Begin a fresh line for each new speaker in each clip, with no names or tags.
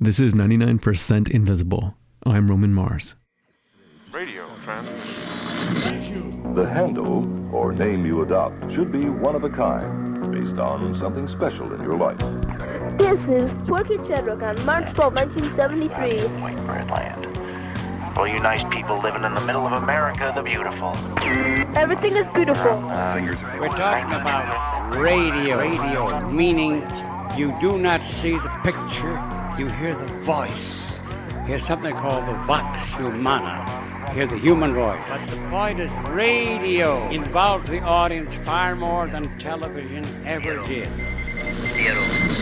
This is 99% Invisible. I'm Roman Mars.
Radio transmission.
The handle or name you adopt should be one of a kind, based on something special in your life.
This is Porky Chedwick on March 12, 1973.
White bread land. All you nice people living in the middle of America, the beautiful.
Everything is beautiful.
We're talking about radio. Radio, meaning you do not see the picture, you hear the voice. Hear something called the vox humana. Hear the human voice. But the point is, radio involved the audience far more than television ever did.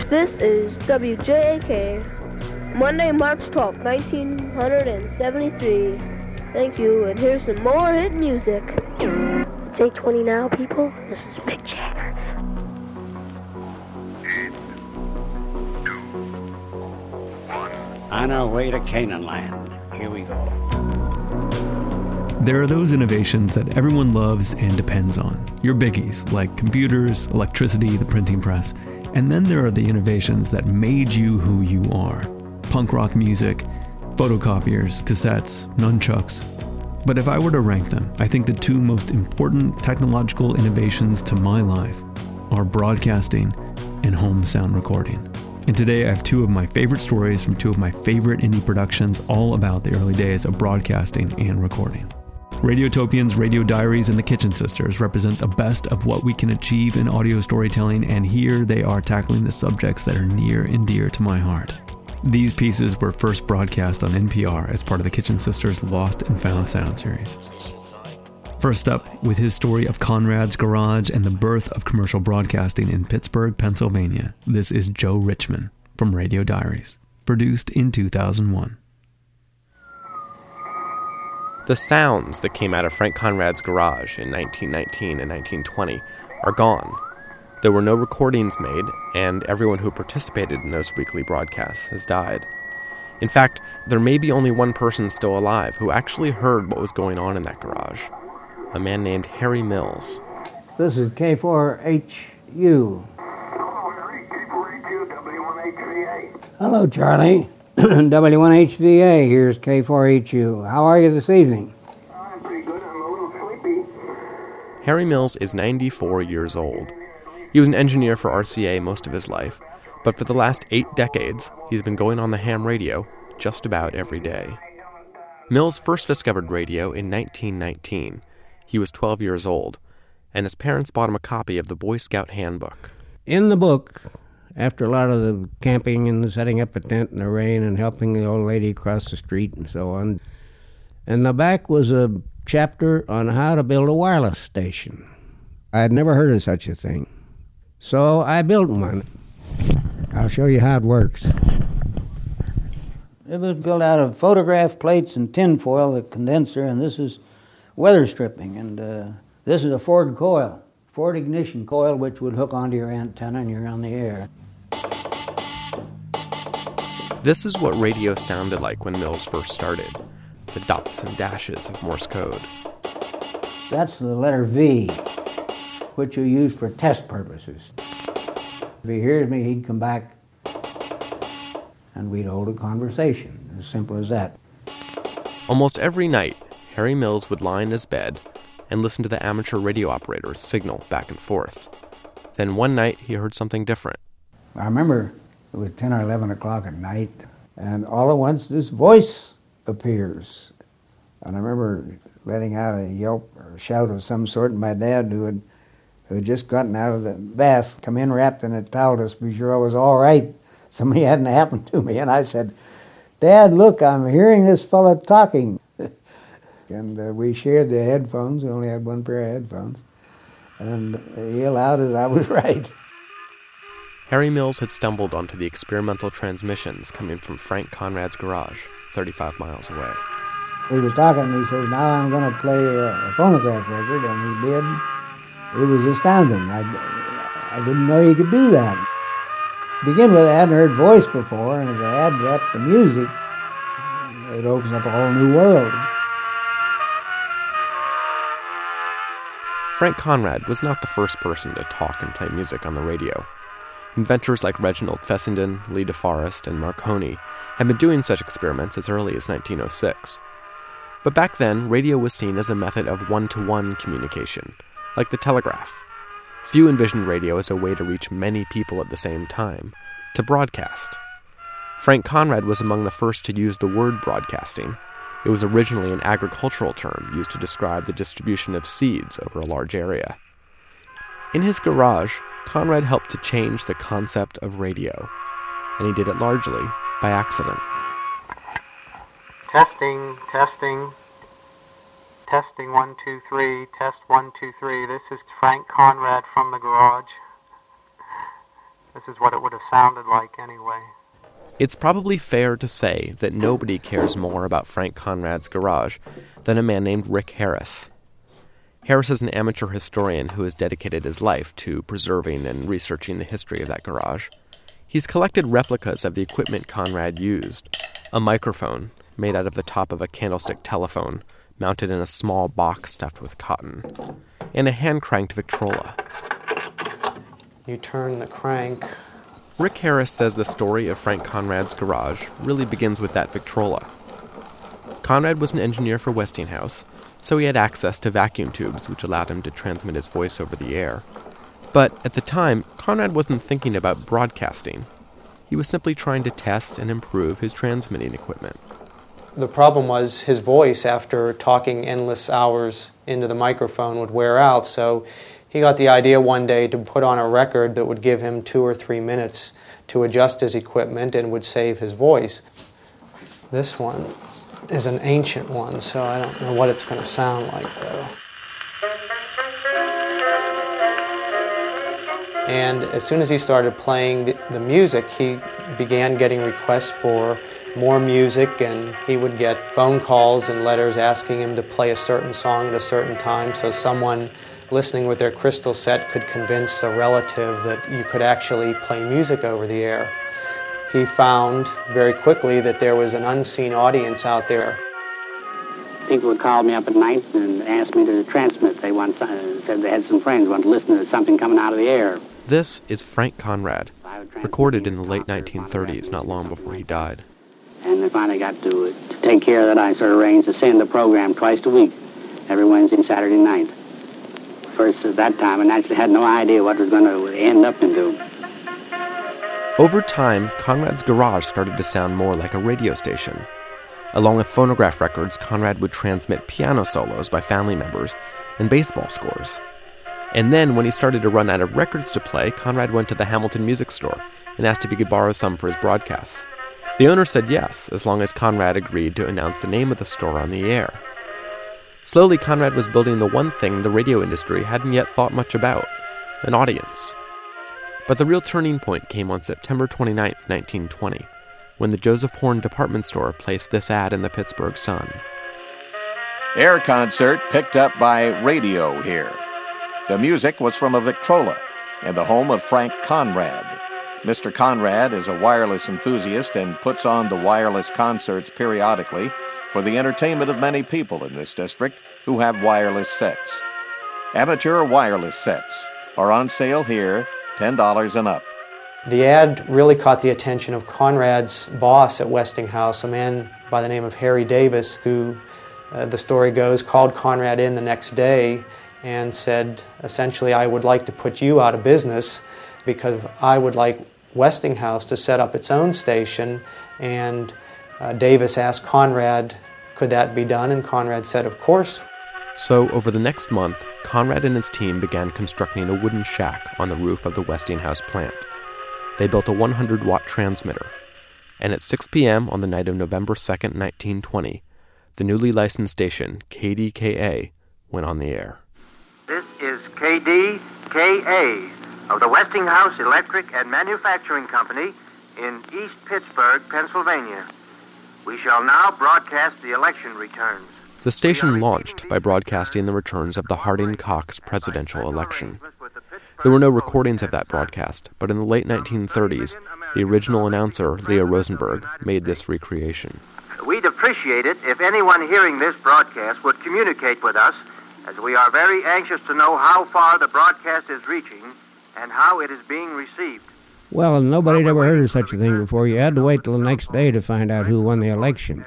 This is WJAK, Monday, March 12, 1973. Thank you, and here's some more hit music. It's 820 now, people. This is Mick Jagger.
On our way to Canaan land. Here we go.
There are those innovations that everyone loves and depends on. Your biggies, like computers, electricity, the printing press. And then there are the innovations that made you who you are. Punk rock music, photocopiers, cassettes, nunchucks. But if I were to rank them, I think the two most important technological innovations to my life are broadcasting and home sound recording. And today I have two of my favorite stories from two of my favorite indie productions all about the early days of broadcasting and recording. Radiotopians, Radio Diaries, and The Kitchen Sisters represent the best of what we can achieve in audio storytelling, and here they are tackling the subjects that are near and dear to my heart. These pieces were first broadcast on NPR as part of the Kitchen Sisters' Lost and Found Sound series. First up, with his story of Conrad's Garage and the birth of commercial broadcasting in Pittsburgh, Pennsylvania, this is Joe Richman from Radio Diaries, produced in 2001.
The sounds that came out of Frank Conrad's garage in 1919 and 1920 are gone. There were no recordings made, and everyone who participated in those weekly broadcasts has died. In fact, there may be only one person still alive who actually heard what was going on in that garage a man named Harry Mills.
This is K4HU. Hello, Charlie. W1HVA, here's K4HU. How are you this evening? I'm pretty good. I'm a little sleepy.
Harry Mills is 94 years old. He was an engineer for RCA most of his life, but for the last eight decades, he's been going on the ham radio just about every day. Mills first discovered radio in 1919. He was 12 years old, and his parents bought him a copy of the Boy Scout Handbook.
In the book, after a lot of the camping and setting up a tent in the rain and helping the old lady across the street and so on, in the back was a chapter on how to build a wireless station. I had never heard of such a thing. So I built one. I'll show you how it works. It was built out of photograph plates and tinfoil, the condenser, and this is weather stripping. And uh, this is a Ford coil, Ford ignition coil, which would hook onto your antenna and you're on the air.
This is what radio sounded like when Mills first started the dots and dashes of Morse code.
That's the letter V, which you use for test purposes. If he hears me, he'd come back and we'd hold a conversation. As simple as that.
Almost every night, Harry Mills would lie in his bed and listen to the amateur radio operator's signal back and forth. Then one night, he heard something different.
I remember it was 10 or 11 o'clock at night, and all at once this voice appears. And I remember letting out a yelp or a shout of some sort, and my dad, who had, who had just gotten out of the bath, come in wrapped in a towel to be sure I was all right. Something hadn't happened to me. And I said, Dad, look, I'm hearing this fellow talking. And uh, we shared the headphones. We only had one pair of headphones. And he allowed us, I was right.
Harry Mills had stumbled onto the experimental transmissions coming from Frank Conrad's garage, 35 miles away.
He was talking and he says, Now I'm going to play a, a phonograph record. And he did. It was astounding. I, I didn't know he could do that. To begin with, I hadn't heard voice before, and as I add that to music, it opens up a whole new world.
Frank Conrad was not the first person to talk and play music on the radio. Inventors like Reginald Fessenden, Lee DeForest, and Marconi had been doing such experiments as early as 1906. But back then, radio was seen as a method of one to one communication, like the telegraph. Few envisioned radio as a way to reach many people at the same time, to broadcast. Frank Conrad was among the first to use the word broadcasting. It was originally an agricultural term used to describe the distribution of seeds over a large area. In his garage, Conrad helped to change the concept of radio, and he did it largely by accident.
Testing, testing, testing one, two, three, test one, two, three. This is Frank Conrad from the garage. This is what it would have sounded like anyway.
It's probably fair to say that nobody cares more about Frank Conrad's garage than a man named Rick Harris. Harris is an amateur historian who has dedicated his life to preserving and researching the history of that garage. He's collected replicas of the equipment Conrad used a microphone made out of the top of a candlestick telephone mounted in a small box stuffed with cotton, and a hand cranked Victrola.
You turn the crank.
Rick Harris says the story of Frank Conrad's garage really begins with that Victrola. Conrad was an engineer for Westinghouse, so he had access to vacuum tubes which allowed him to transmit his voice over the air. But at the time, Conrad wasn't thinking about broadcasting. He was simply trying to test and improve his transmitting equipment.
The problem was his voice, after talking endless hours into the microphone, would wear out, so he got the idea one day to put on a record that would give him two or three minutes to adjust his equipment and would save his voice. This one is an ancient one, so I don't know what it's going to sound like though. And as soon as he started playing the, music, he began getting requests for more music, and he would get phone calls and letters asking him to play a certain song at a certain time so someone listening with their crystal set could convince a relative that you could actually play music over the air. He found very quickly that there was an unseen audience out there.
People would call me up at night and ask me to transmit. They once uh, said they had some friends want to listen to something coming out of the air.
This is Frank Conrad, recorded in the late 1930s, not long before he died.
And they finally got to, to take care of that. I sort of arranged to send the program twice a week, every Wednesday and Saturday night. First at that time, and actually had no idea what was going to end up into.
Over time, Conrad's garage started to sound more like a radio station. Along with phonograph records, Conrad would transmit piano solos by family members and baseball scores. And then, when he started to run out of records to play, Conrad went to the Hamilton Music Store and asked if he could borrow some for his broadcasts. The owner said yes, as long as Conrad agreed to announce the name of the store on the air. Slowly, Conrad was building the one thing the radio industry hadn't yet thought much about an audience. But the real turning point came on September 29, 1920, when the Joseph Horne department store placed this ad in the Pittsburgh Sun.
Air concert picked up by radio here. The music was from a Victrola in the home of Frank Conrad. Mr. Conrad is a wireless enthusiast and puts on the wireless concerts periodically for the entertainment of many people in this district who have wireless sets. Amateur wireless sets are on sale here, $10 and up.
The ad really caught the attention of Conrad's boss at Westinghouse, a man by the name of Harry Davis, who, uh, the story goes, called Conrad in the next day and said, essentially, I would like to put you out of business because I would like Westinghouse to set up its own station. And uh, Davis asked Conrad, could that be done? And Conrad said, of course.
So, over the next month, Conrad and his team began constructing a wooden shack on the roof of the Westinghouse plant. They built a 100 watt transmitter. And at 6 p.m. on the night of November 2, 1920, the newly licensed station, KDKA, went on the air.
This is KDKA of the Westinghouse Electric and Manufacturing Company in East Pittsburgh, Pennsylvania. We shall now broadcast the election returns.
The station launched by broadcasting the returns of the Harding Cox presidential election. There were no recordings of that broadcast, but in the late 1930s, the original announcer, Leo Rosenberg, made this recreation.
We'd appreciate it if anyone hearing this broadcast would communicate with us, as we are very anxious to know how far the broadcast is reaching and how it is being received.
Well, nobody had ever heard of such a thing before. You had to wait till the next day to find out who won the election.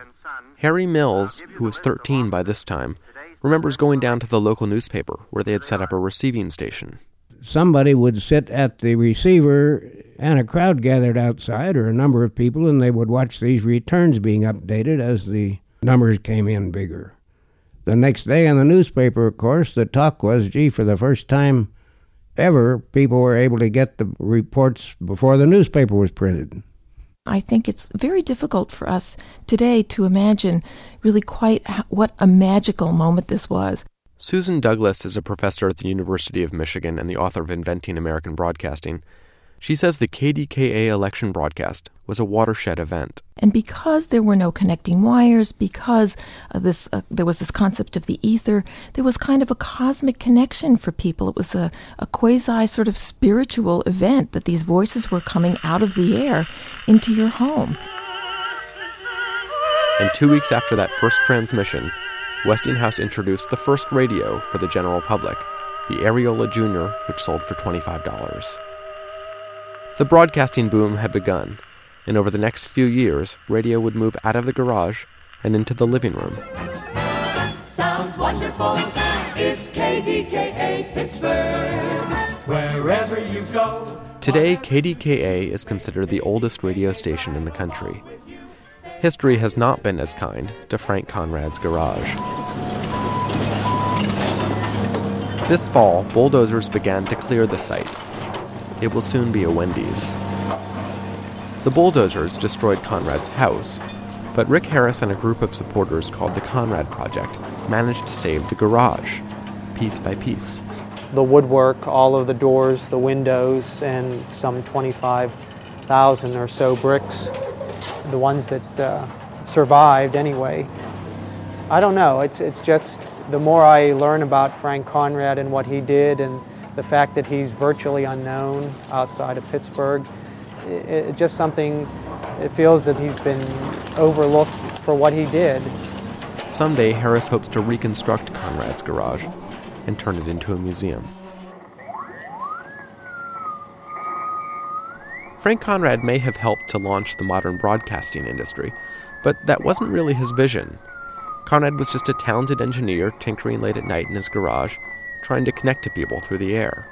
Harry Mills, who was 13 by this time, remembers going down to the local newspaper where they had set up a receiving station.
Somebody would sit at the receiver, and a crowd gathered outside, or a number of people, and they would watch these returns being updated as the numbers came in bigger. The next day in the newspaper, of course, the talk was gee, for the first time ever, people were able to get the reports before the newspaper was printed.
I think it's very difficult for us today to imagine really quite what a magical moment this was.
Susan Douglas is a professor at the University of Michigan and the author of Inventing American Broadcasting. She says the KDKA election broadcast was a watershed event.
And because there were no connecting wires, because uh, this uh, there was this concept of the ether, there was kind of a cosmic connection for people. It was a, a quasi sort of spiritual event that these voices were coming out of the air into your home.
And two weeks after that first transmission, Westinghouse introduced the first radio for the general public, the Aeriola Junior, which sold for $25. The broadcasting boom had begun, and over the next few years, radio would move out of the garage and into the living room.
Sounds wonderful. It's KDKA Pittsburgh. Wherever you go.
Today, KDKA is considered the oldest radio station in the country. History has not been as kind to Frank Conrad's garage. This fall, bulldozers began to clear the site it will soon be a Wendy's. The bulldozers destroyed Conrad's house, but Rick Harris and a group of supporters called the Conrad Project managed to save the garage, piece by piece.
The woodwork, all of the doors, the windows, and some 25,000 or so bricks, the ones that uh, survived anyway. I don't know, it's, it's just the more I learn about Frank Conrad and what he did and the fact that he's virtually unknown outside of Pittsburgh, it, it just something, it feels that he's been overlooked for what he did.
Someday, Harris hopes to reconstruct Conrad's garage and turn it into a museum. Frank Conrad may have helped to launch the modern broadcasting industry, but that wasn't really his vision. Conrad was just a talented engineer tinkering late at night in his garage trying to connect to people through the air.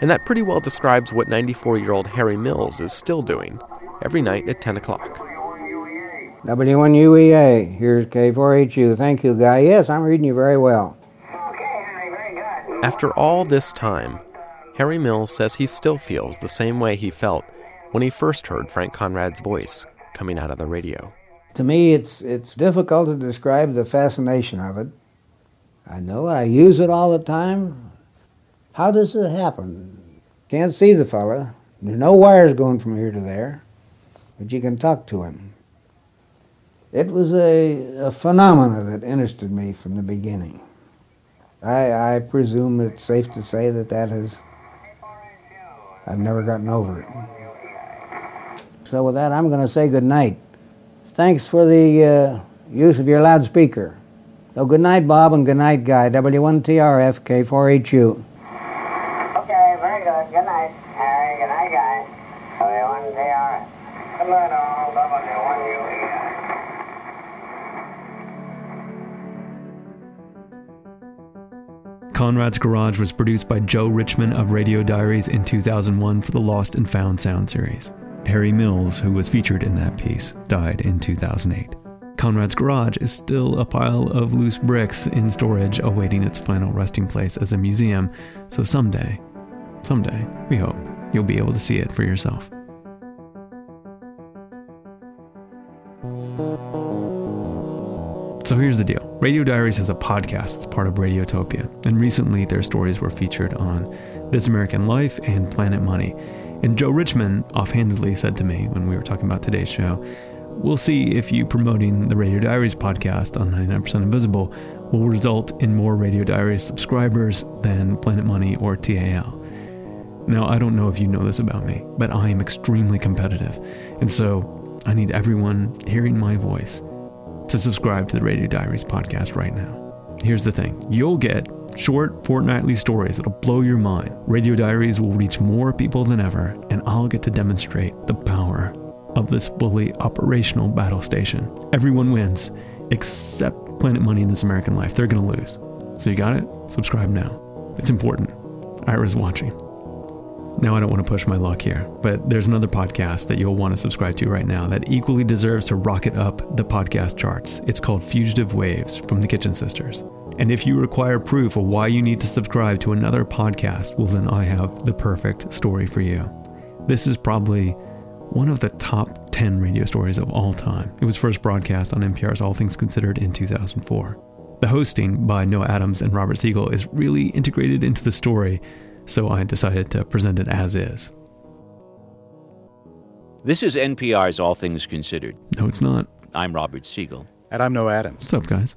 And that pretty well describes what 94 year old Harry Mills is still doing every night at 10 o'clock.
W1UEA, here's K4HU. Thank you, Guy. Yes, I'm reading you very well.
After all this time, Harry Mills says he still feels the same way he felt when he first heard Frank Conrad's voice coming out of the radio.
To me, it's, it's difficult to describe the fascination of it. I know I use it all the time. How does it happen? Can't see the fella. There's no wires going from here to there, but you can talk to him. It was a, a phenomena that interested me from the beginning. I, I presume it's safe to say that that has, I've never gotten over it. So with that, I'm going to say good night. Thanks for the uh, use of your loudspeaker. So good night, Bob, and good night, Guy. W1TRF K4HU.
Okay, very good. Good night, Harry. Good night, Guy. W1TRF. Good night, all.
W1UE. Conrad's Garage was produced by Joe Richman of Radio Diaries in 2001 for the Lost and Found Sound series. Harry Mills, who was featured in that piece, died in 2008. Conrad's garage is still a pile of loose bricks in storage awaiting its final resting place as a museum. So someday, someday, we hope, you'll be able to see it for yourself. So here's the deal Radio Diaries has a podcast, it's part of Radiotopia, and recently their stories were featured on This American Life and Planet Money. And Joe Richman offhandedly said to me when we were talking about today's show, We'll see if you promoting the Radio Diaries podcast on 99% Invisible will result in more Radio Diaries subscribers than Planet Money or TAL. Now, I don't know if you know this about me, but I am extremely competitive. And so I need everyone hearing my voice to subscribe to the Radio Diaries podcast right now. Here's the thing you'll get Short, fortnightly stories that'll blow your mind. Radio Diaries will reach more people than ever, and I'll get to demonstrate the power of this fully operational battle station. Everyone wins, except Planet Money and This American Life. They're going to lose. So you got it? Subscribe now. It's important. Ira's watching. Now, I don't want to push my luck here, but there's another podcast that you'll want to subscribe to right now that equally deserves to rocket up the podcast charts. It's called Fugitive Waves from the Kitchen Sisters. And if you require proof of why you need to subscribe to another podcast, well, then I have the perfect story for you. This is probably one of the top 10 radio stories of all time. It was first broadcast on NPR's All Things Considered in 2004. The hosting by Noah Adams and Robert Siegel is really integrated into the story so I decided to present it as is.
This is NPR's All Things Considered.
No, it's not.
I'm Robert Siegel.
And I'm Noah Adams.
What's up, guys?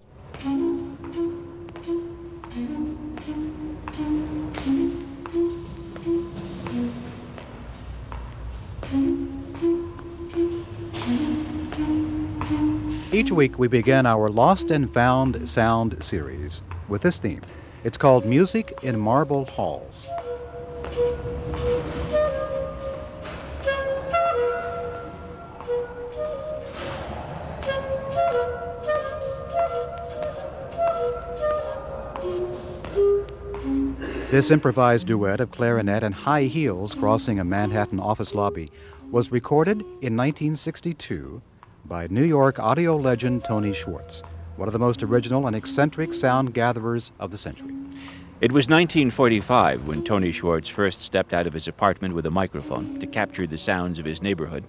Each week we begin our Lost and Found Sound series with this theme. It's called Music in Marble Halls. This improvised duet of clarinet and high heels crossing a Manhattan office lobby was recorded in 1962 by New York audio legend Tony Schwartz, one of the most original and eccentric sound gatherers of the century.
It was 1945 when Tony Schwartz first stepped out of his apartment with a microphone to capture the sounds of his neighborhood.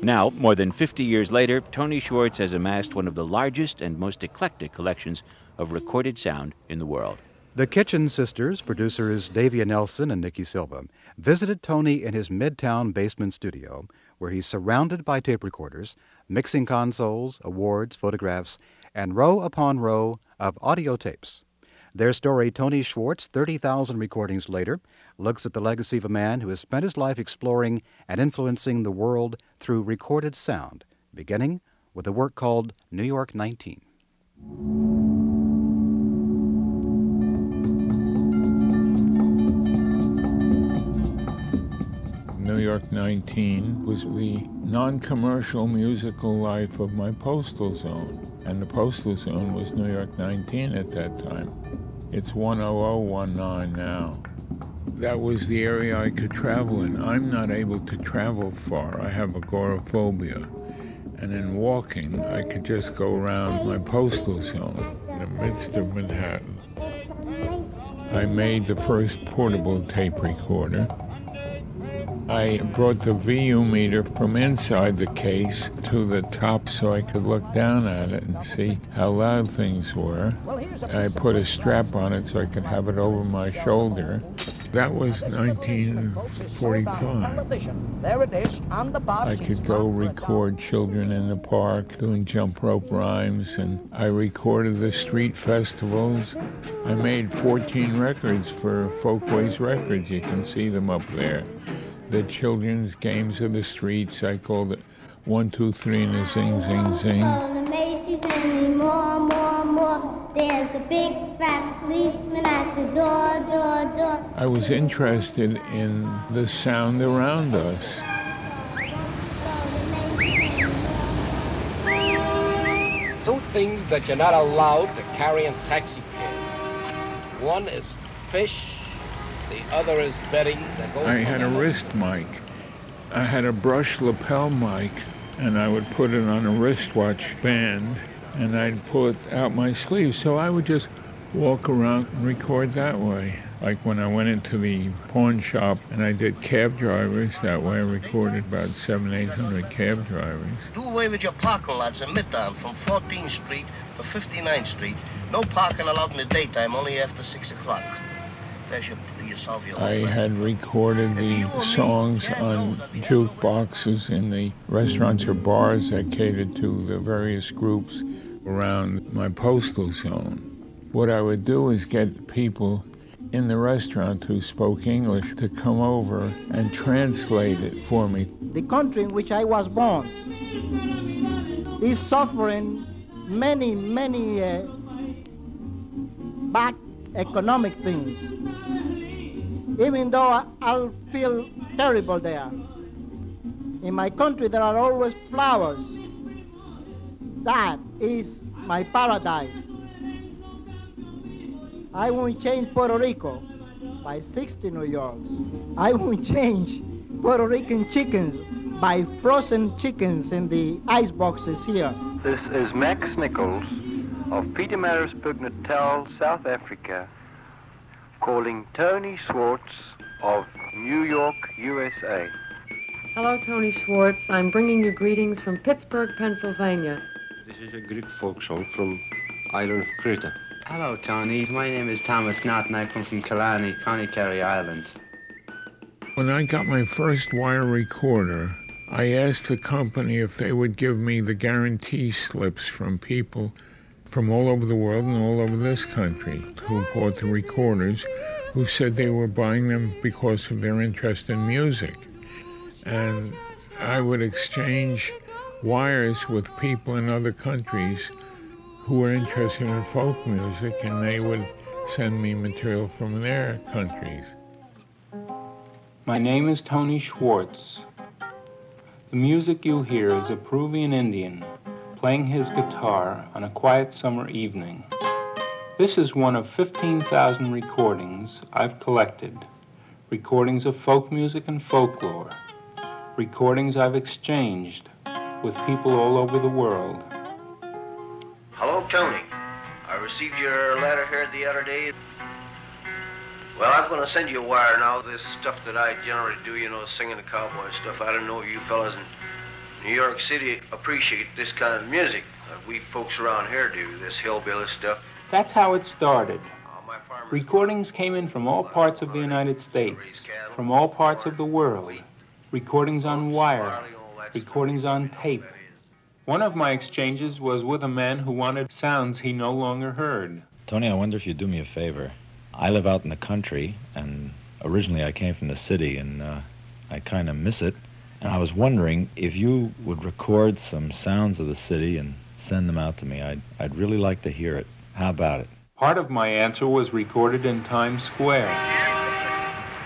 Now, more than 50 years later, Tony Schwartz has amassed one of the largest and most eclectic collections of recorded sound in the world.
The Kitchen Sisters, producers Davia Nelson and Nikki Silva, visited Tony in his Midtown basement studio, where he's surrounded by tape recorders, mixing consoles, awards, photographs, and row upon row of audio tapes. Their story, Tony Schwartz, 30,000 recordings later, looks at the legacy of a man who has spent his life exploring and influencing the world through recorded sound, beginning with a work called New York 19.
New York 19 was the non commercial musical life of my postal zone. And the postal zone was New York 19 at that time. It's 10019 now. That was the area I could travel in. I'm not able to travel far. I have agoraphobia. And in walking, I could just go around my postal zone in the midst of Manhattan. I made the first portable tape recorder. I brought the VU meter from inside the case to the top so I could look down at it and see how loud things were. I put a strap on it so I could have it over my shoulder. That was 1945.
There it is on the box.
I could go record children in the park doing jump rope rhymes, and I recorded the street festivals. I made 14 records for Folkways Records. You can see them up there the children's games of the streets. I called it one, two, three, and a zing, zing, zing.
More, more, more. There's a big fat policeman at the door, door, door.
I was interested in the sound around us.
Two things that you're not allowed to carry in taxi cab. One is fish the other is betting that goes
I had a wrist mic. I had a brush lapel mic, and I would put it on a wristwatch band, and I'd pull it out my sleeve. So I would just walk around and record that way. Like when I went into the pawn shop and I did cab drivers, that way I recorded about seven, eight hundred cab drivers.
Do away with your parking lots in Midtown from 14th Street to 59th Street. No parking allowed in the daytime, only after 6 o'clock. There's your
I had recorded the songs on jukeboxes in the restaurants or bars that catered to the various groups around my postal zone. What I would do is get people in the restaurant who spoke English to come over and translate it for me.
The country in which I was born is suffering many, many uh, back economic things. Even though I'll feel terrible there. In my country, there are always flowers. That is my paradise. I won't change Puerto Rico by 60 New Yorks. I won't change Puerto Rican chickens by frozen chickens in the ice boxes here.
This is Max Nichols of Pietermaritzburg, Natal, South Africa, calling Tony Schwartz of New York, USA.
Hello, Tony Schwartz. I'm bringing you greetings from Pittsburgh, Pennsylvania.
This is a Greek folk song from island of Crete.
Hello, Tony. My name is Thomas Knott, and I come from Killarney, County Kerry, Ireland.
When I got my first wire recorder, I asked the company if they would give me the guarantee slips from people from all over the world and all over this country who bought the recorders, who said they were buying them because of their interest in music. And I would exchange wires with people in other countries who were interested in folk music, and they would send me material from their countries.
My name is Tony Schwartz. The music you hear is a Peruvian Indian playing his guitar on a quiet summer evening. This is one of 15,000 recordings I've collected. Recordings of folk music and folklore. Recordings I've exchanged with people all over the world.
Hello, Tony. I received your letter here the other day. Well, I'm going to send you a wire now. This stuff that I generally do, you know, singing the cowboy stuff. I don't know you fellas in New York City appreciate this kind of music. Uh, we folks around here do, this hillbilly stuff.
That's how it started. Recordings came in from all parts of the United States, from all parts of the world. Recordings on wire, recordings on tape. One of my exchanges was with a man who wanted sounds he no longer heard.
Tony, I wonder if you'd do me a favor. I live out in the country, and originally I came from the city, and uh, I kind of miss it. And I was wondering if you would record some sounds of the city and send them out to me. I'd, I'd really like to hear it. How about it?
Part of my answer was recorded in Times Square.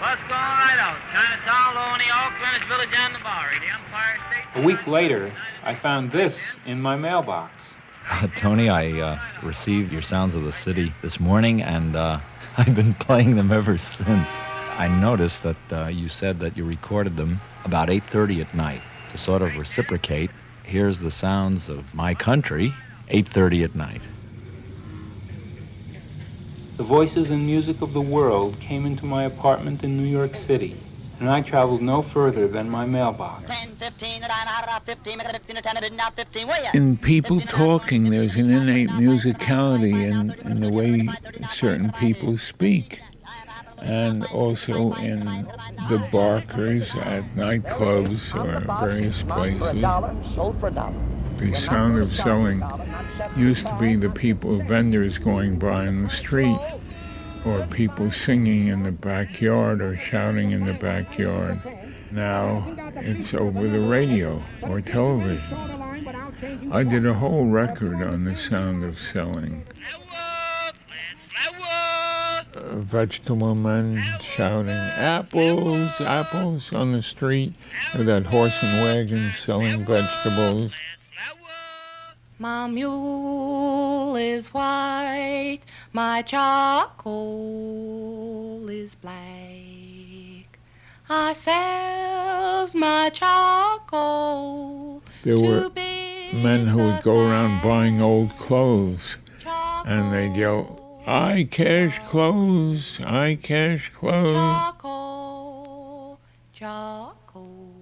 What's going right out? Chinatown, Loney, Oakland, it's Village on the Bowery, the Empire State.
A week later, I found this in my mailbox.
Tony, I uh, received your Sounds of the City this morning, and uh, I've been playing them ever since. I noticed that uh, you said that you recorded them about 8.30 at night to sort of reciprocate. Here's the sounds of my country, 8.30 at night.
The voices and music of the world came into my apartment in New York City, and I traveled no further than my mailbox.
In people talking, there's an innate musicality in, in the way certain people speak. And also in the barkers at nightclubs or various places. The sound of selling used to be the people, vendors going by in the street, or people singing in the backyard or shouting in the backyard. Now it's over the radio or television. I did a whole record on the sound of selling. Vegetable men shouting apples, apples on the street, or that horse and wagon selling vegetables.
My mule is white, my charcoal is black. I sells my charcoal.
There were men who would go around buying old clothes, and they'd yell, I cash clothes, I cash clothes.
Charcoal, charcoal.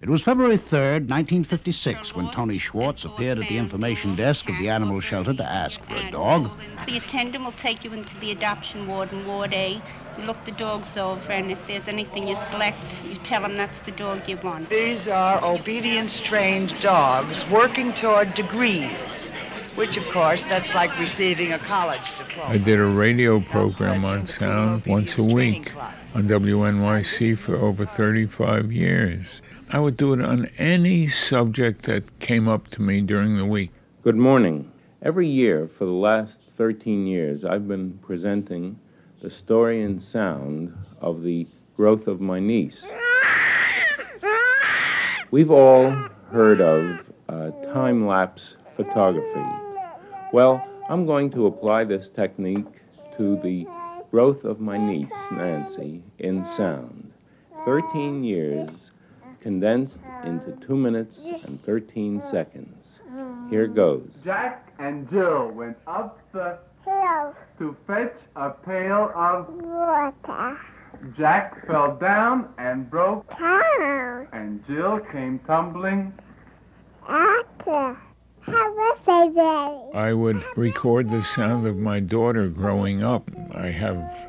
It was February 3rd, 1956, when Tony Schwartz appeared at the information desk of the animal shelter to ask for a dog.
The attendant will take you into the adoption ward in Ward A. You look the dogs over, and if there's anything you select, you tell them that's the dog you want.
These are obedience-trained dogs working toward degrees, which, of course, that's like receiving a college diploma.
I did a radio program on sound once a week on WNYC for over 35 years. I would do it on any subject that came up to me during the week.
Good morning. Every year for the last
13 years, I've been presenting the story and sound of the growth of my niece. We've all heard of uh, time lapse photography. Well, I'm going to apply this technique to the growth of my niece, Nancy, in sound. 13 years condensed into 2 minutes and 13 seconds. Here goes.
Jack and Jill went up the hill to fetch a pail of water. Jack fell down and broke down. And Jill came tumbling
after.
I would record the sound of my daughter growing up. I have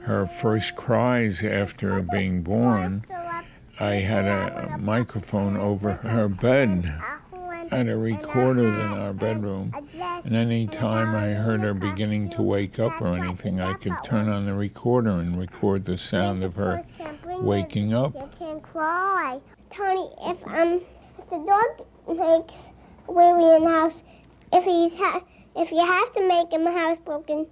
her first cries after being born. I had a, microphone over her bed and a recorder in our bedroom. And any time I heard her beginning to wake up or anything, I could turn on the recorder and record the sound of her waking up.
Tony, if um if the dog makes wee wee in the house, if he's ha- if you have to make him housebroken,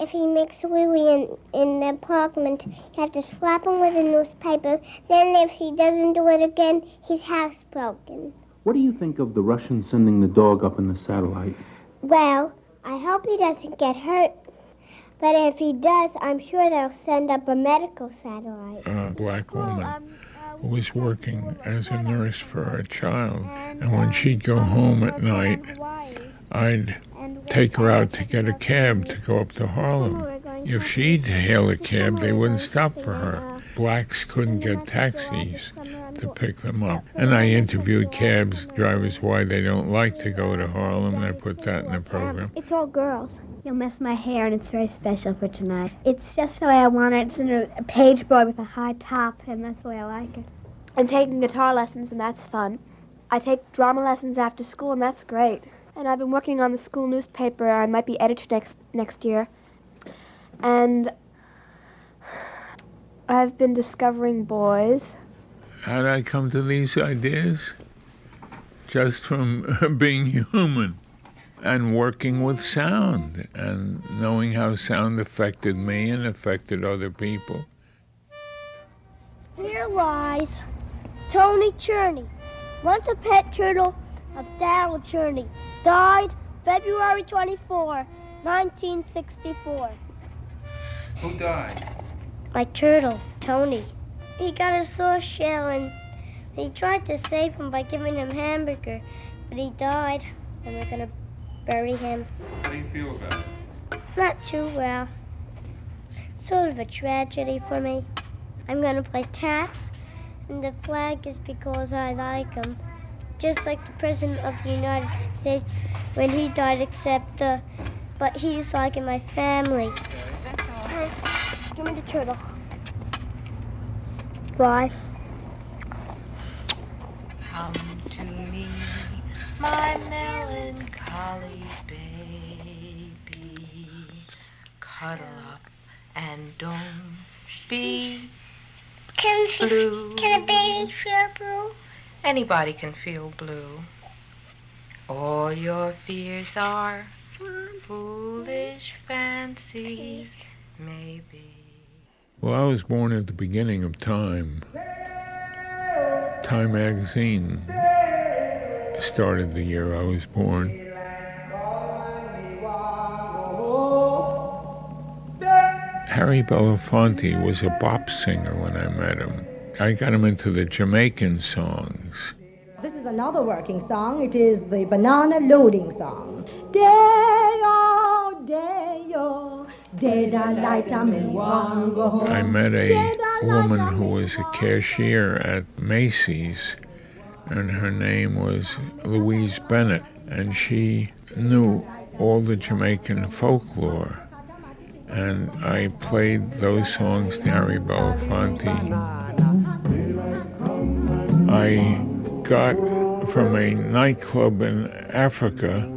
if he makes a wee wee in, in the apartment, you have to slap him with a newspaper. Then if he doesn't do it again, he's housebroken.
What do you think of the Russians sending the dog up in the satellite?
Well, I hope he doesn't get hurt. But if he does, I'm sure they'll send up a medical satellite.
A black woman who was working as a nurse for her child. And when she'd go home at night, I'd take her out to get a cab to go up to Harlem. If she'd hail a cab, they wouldn't stop for her. Blacks couldn't get taxis to pick them up. And I interviewed cabs drivers why they don't like to go to Harlem, and I put that in the program.
It's all girls.
You'll miss my hair, and it's very special for tonight. It's just the way I want it. It's in a, a page boy with a high top, and that's the way I like it. I'm taking guitar lessons, and that's fun. I take drama lessons after school, and that's great. And I've been working on the school newspaper. I might be editor next next year. And I've been discovering boys.
How did I come to these ideas? Just from being human and working with sound and knowing how sound affected me and affected other people.
Here lies Tony Cherney, once a pet turtle of Darrell Cherney, died February 24, 1964.
Who died?
My turtle, Tony. He got a sore shell and he tried to save him by giving him hamburger, but he died and we're gonna bury him.
How do you feel about it?
Not too well. Sort of a tragedy for me. I'm gonna play taps, and the flag is because I like him. Just like the President of the United States when he died, except, uh, but he's like in my family. Uh, Give me the turtle. Life.
Come to me, my melancholy baby. Cuddle up and don't be
Can,
blue.
can a baby feel blue?
Anybody can feel blue. All your fears are foolish fancies, maybe.
Well, I was born at the beginning of Time. Time magazine started the year I was born. Harry Belafonte was a bop singer when I met him. I got him into the Jamaican songs.
This is another working song. It is the banana loading song. Day-o, day-o, day oh, da oh. Light a me want go home.
I met a woman who was a cashier at Macy's, and her name was Louise Bennett, and she knew all the Jamaican folklore. And I played those songs to Harry Belafonte. I got from a nightclub in Africa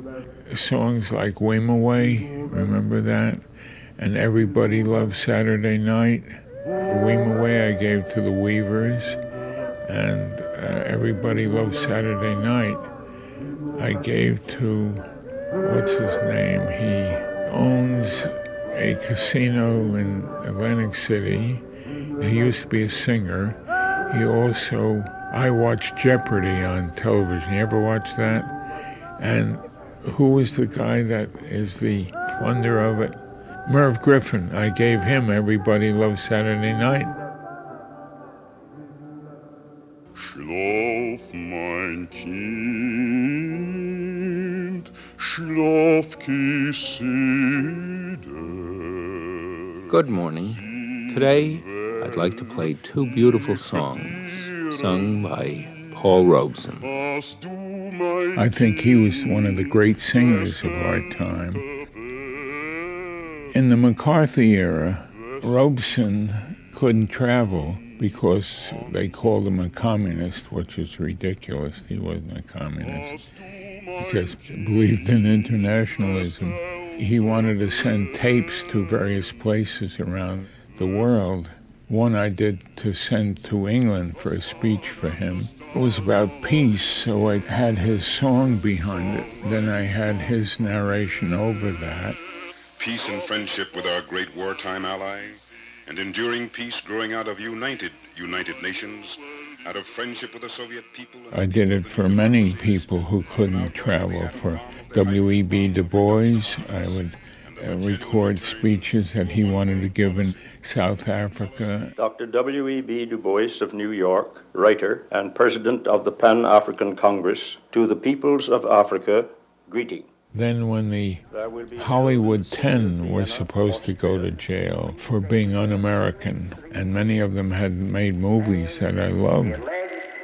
songs like Wimoweh, remember that? And Everybody Loves Saturday Night. Wimoweh I gave to the Weavers, and uh, Everybody Loves Saturday Night I gave to, what's his name? He owns a casino in Atlantic City. He used to be a singer. He also, I watched Jeopardy on television. You ever watch that? And who was the guy that is the funder of it? Merv Griffin. I gave him Everybody Loves Saturday Night.
Schlaf, mein Kind, schlaf
Good morning. Today, I'd like to play two beautiful songs sung by Paul Robeson.
I think he was one of the great singers of our time. In the McCarthy era, Robeson couldn't travel because they called him a communist, which is ridiculous. He wasn't a communist. He just believed in internationalism. He wanted to send tapes to various places around the world. One I did to send to England for a speech for him. It was about peace, so I had his song behind it. Then I had his narration over that.
Peace and friendship with our great wartime ally, and enduring peace growing out of united United Nations, out of friendship with the Soviet people.
I did it for many people who couldn't travel. For W.E.B. Du Bois, I would uh, record speeches that he wanted to give in South Africa.
Dr. W.E.B. Du Bois of New York, writer and president of the Pan African Congress, to the peoples of Africa, greeting.
Then, when the Hollywood Ten were supposed to go to jail for being un American, and many of them had made movies that I loved.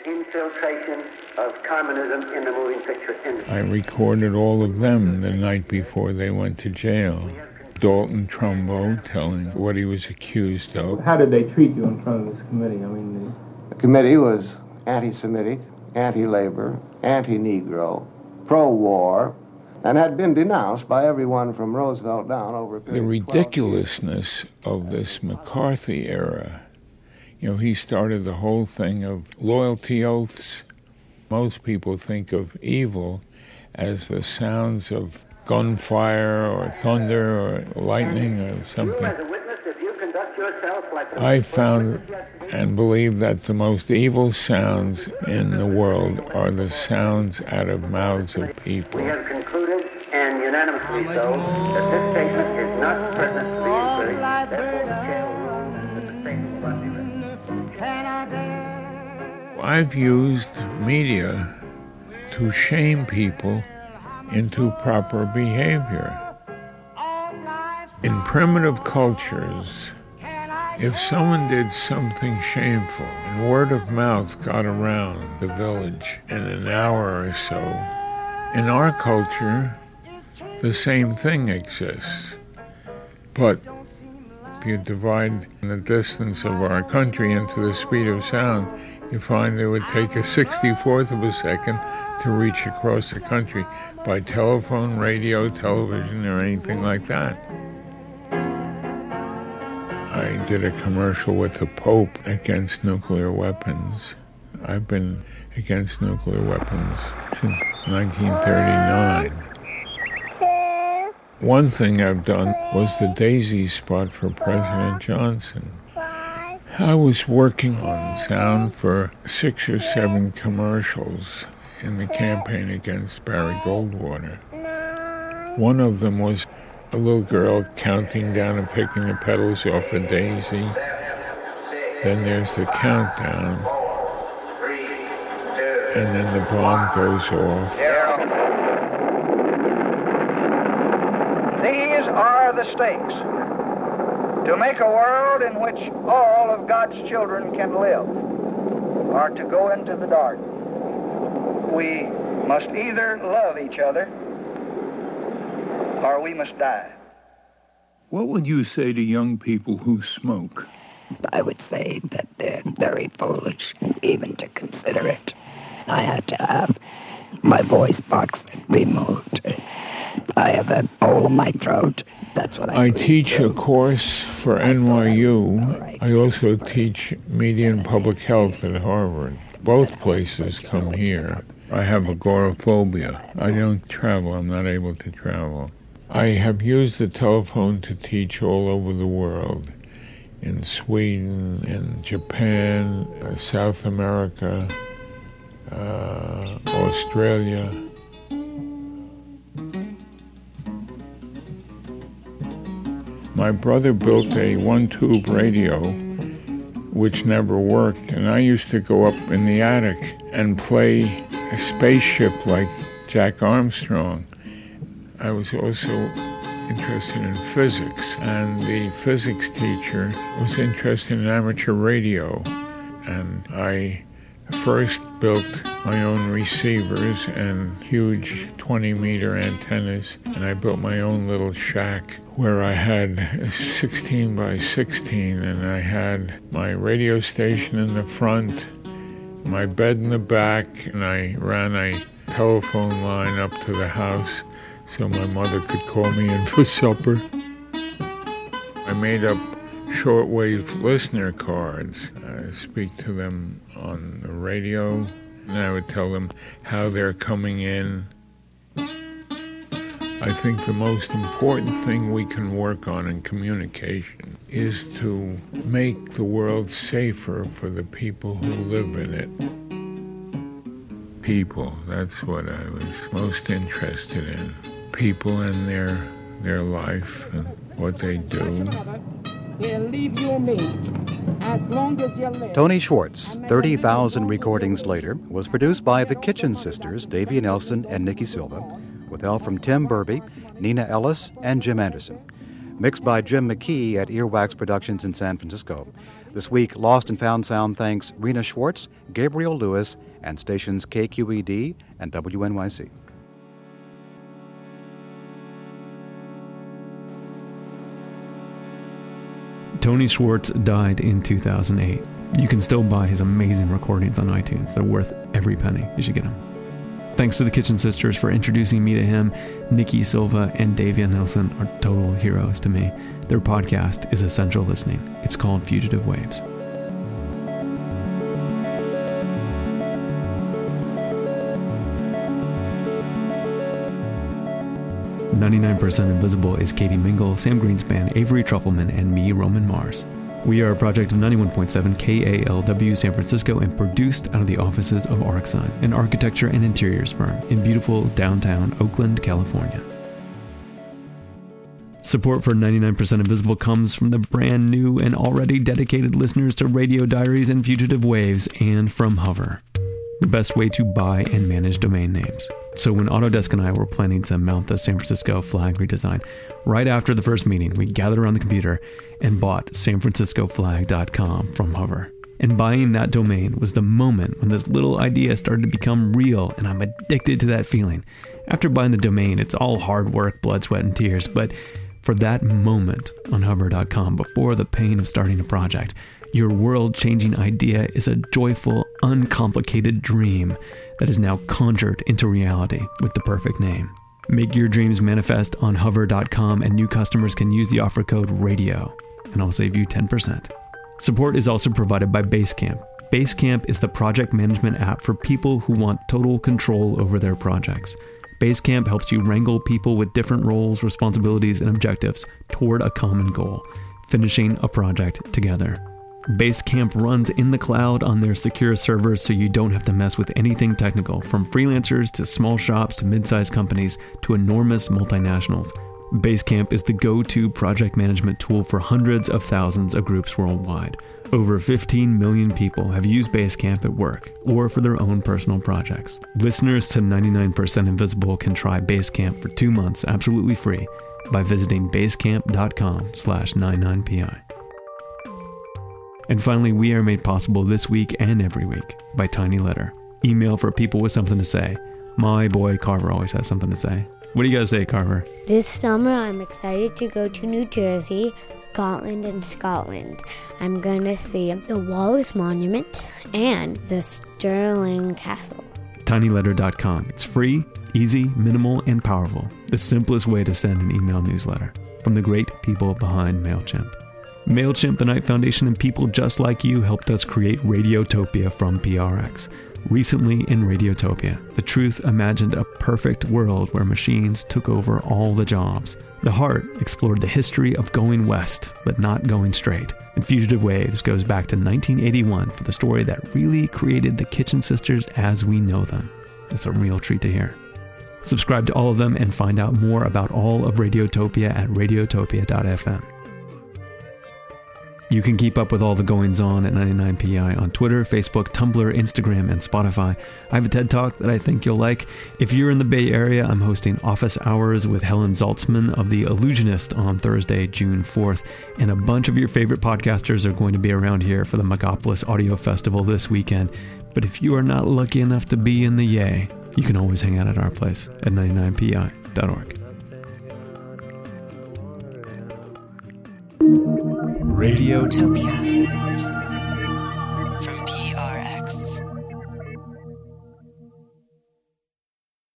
Infiltration of communism in the moving picture industry.
I recorded all of them the night before they went to jail. Dalton Trumbo telling what he was accused of.
How did they treat you in front of this committee? I mean,
the, the committee was anti Semitic, anti labor, anti Negro, pro war, and had been denounced by everyone from Roosevelt down over
the ridiculousness of this McCarthy era. You know, he started the whole thing of loyalty oaths. Most people think of evil as the sounds of gunfire or thunder or lightning or something. I found and believe that the most evil sounds in the world are the sounds out of mouths of people.
We have concluded, and unanimously so, that this statement is not pertinent to the inquiry. Therefore, the chair
I've used media to shame people into proper behavior. In primitive cultures, if someone did something shameful and word of mouth got around the village in an hour or so, in our culture, the same thing exists. But if you divide the distance of our country into the speed of sound, you find it would take a 64th of a second to reach across the country by telephone, radio, television, or anything like that. I did a commercial with the Pope against nuclear weapons. I've been against nuclear weapons since 1939. One thing I've done was the Daisy spot for President Johnson. I was working on sound for six or seven commercials in the campaign against Barry Goldwater. One of them was a little girl counting down and picking the petals off a daisy. Then there's the countdown. And then the bomb goes off.
These are the stakes. To make a world in which all of God's children can live, or to go into the dark. We must either love each other or we must die.
What would you say to young people who smoke?
I would say that they're very foolish even to consider it. I had to have my voice box removed. I have a hole in my throat. That's what I.
I teach through. a course for NYU. Right. I also teach media and public health at Harvard. Both places come here. I have agoraphobia. I don't travel. I'm not able to travel. I have used the telephone to teach all over the world in Sweden, in Japan, uh, South America, uh, Australia. My brother built a one tube radio which never worked, and I used to go up in the attic and play a spaceship like Jack Armstrong. I was also interested in physics, and the physics teacher was interested in amateur radio. And I first built my own receivers and huge 20 meter antennas, and I built my own little shack where I had 16 by 16, and I had my radio station in the front, my bed in the back, and I ran a telephone line up to the house so my mother could call me in for supper. I made up shortwave listener cards. I speak to them on the radio, and I would tell them how they're coming in. I think the most important thing we can work on in communication is to make the world safer for the people who live in it people. That's what I was most interested in. People and their their life and what they do.
Tony Schwartz, 30,000 recordings later, was produced by the Kitchen Sisters, Davia Nelson and Nikki Silva, with help from Tim Burby, Nina Ellis, and Jim Anderson. Mixed by Jim McKee at Earwax Productions in San Francisco. This week, Lost and Found Sound thanks Rena Schwartz, Gabriel Lewis, and stations KQED and WNYC.
Tony Schwartz died in 2008. You can still buy his amazing recordings on iTunes. They're worth every penny. You should get them. Thanks to the Kitchen Sisters for introducing me to him. Nikki Silva and Davia Nelson are total heroes to me. Their podcast is essential listening. It's called Fugitive Waves. 99% Invisible is Katie Mingle, Sam Greenspan, Avery Trufelman, and me, Roman Mars. We are a project of 91.7 KALW San Francisco and produced out of the offices of Arcsine, an architecture and interiors firm in beautiful downtown Oakland, California. Support for 99% Invisible comes from the brand new and already dedicated listeners to Radio Diaries and Fugitive Waves and from Hover, the best way to buy and manage domain names. So when Autodesk and I were planning to mount the San Francisco flag redesign, right after the first meeting, we gathered around the computer and bought sanfranciscoflag.com from Hover. And buying that domain was the moment when this little idea started to become real, and I'm addicted to that feeling. After buying the domain, it's all hard work, blood, sweat, and tears, but for that moment on hover.com before the pain of starting a project, your world changing idea is a joyful, uncomplicated dream that is now conjured into reality with the perfect name. Make your dreams manifest on hover.com and new customers can use the offer code RADIO and I'll save you 10%. Support is also provided by Basecamp. Basecamp is the project management app for people who want total control over their projects. Basecamp helps you wrangle people with different roles, responsibilities, and objectives toward a common goal, finishing a project together. Basecamp runs in the cloud on their secure servers so you don't have to mess with anything technical, from freelancers to small shops to mid sized companies to enormous multinationals. Basecamp is the go to project management tool for hundreds of thousands of groups worldwide. Over 15 million people have used Basecamp at work or for their own personal projects. Listeners to 99% Invisible can try Basecamp for two months absolutely free by visiting basecamp.com slash 99pi. And finally, we are made possible this week and every week by Tiny Letter. Email for people with something to say. My boy Carver always has something to say. What do you guys say, Carver?
This summer, I'm excited to go to New Jersey, Gotland, and Scotland. I'm going to see the Wallace Monument and the Stirling Castle.
tinyletter.com. It's free, easy, minimal, and powerful. The simplest way to send an email newsletter from the great people behind MailChimp. MailChimp, the Knight Foundation, and people just like you helped us create Radiotopia from PRX. Recently in Radiotopia, The Truth imagined a perfect world where machines took over all the jobs. The Heart explored the history of going west, but not going straight. And Fugitive Waves goes back to 1981 for the story that really created the Kitchen Sisters as we know them. It's a real treat to hear. Subscribe to all of them and find out more about all of Radiotopia at radiotopia.fm. You can keep up with all the goings on at 99PI on Twitter, Facebook, Tumblr, Instagram, and Spotify. I have a TED Talk that I think you'll like. If you're in the Bay Area, I'm hosting Office Hours with Helen Zaltzman of The Allusionist on Thursday, June 4th. And a bunch of your favorite podcasters are going to be around here for the Megapolis Audio Festival this weekend. But if you are not lucky enough to be in the Yay, you can always hang out at our place at 99pi.org.
Radiotopia.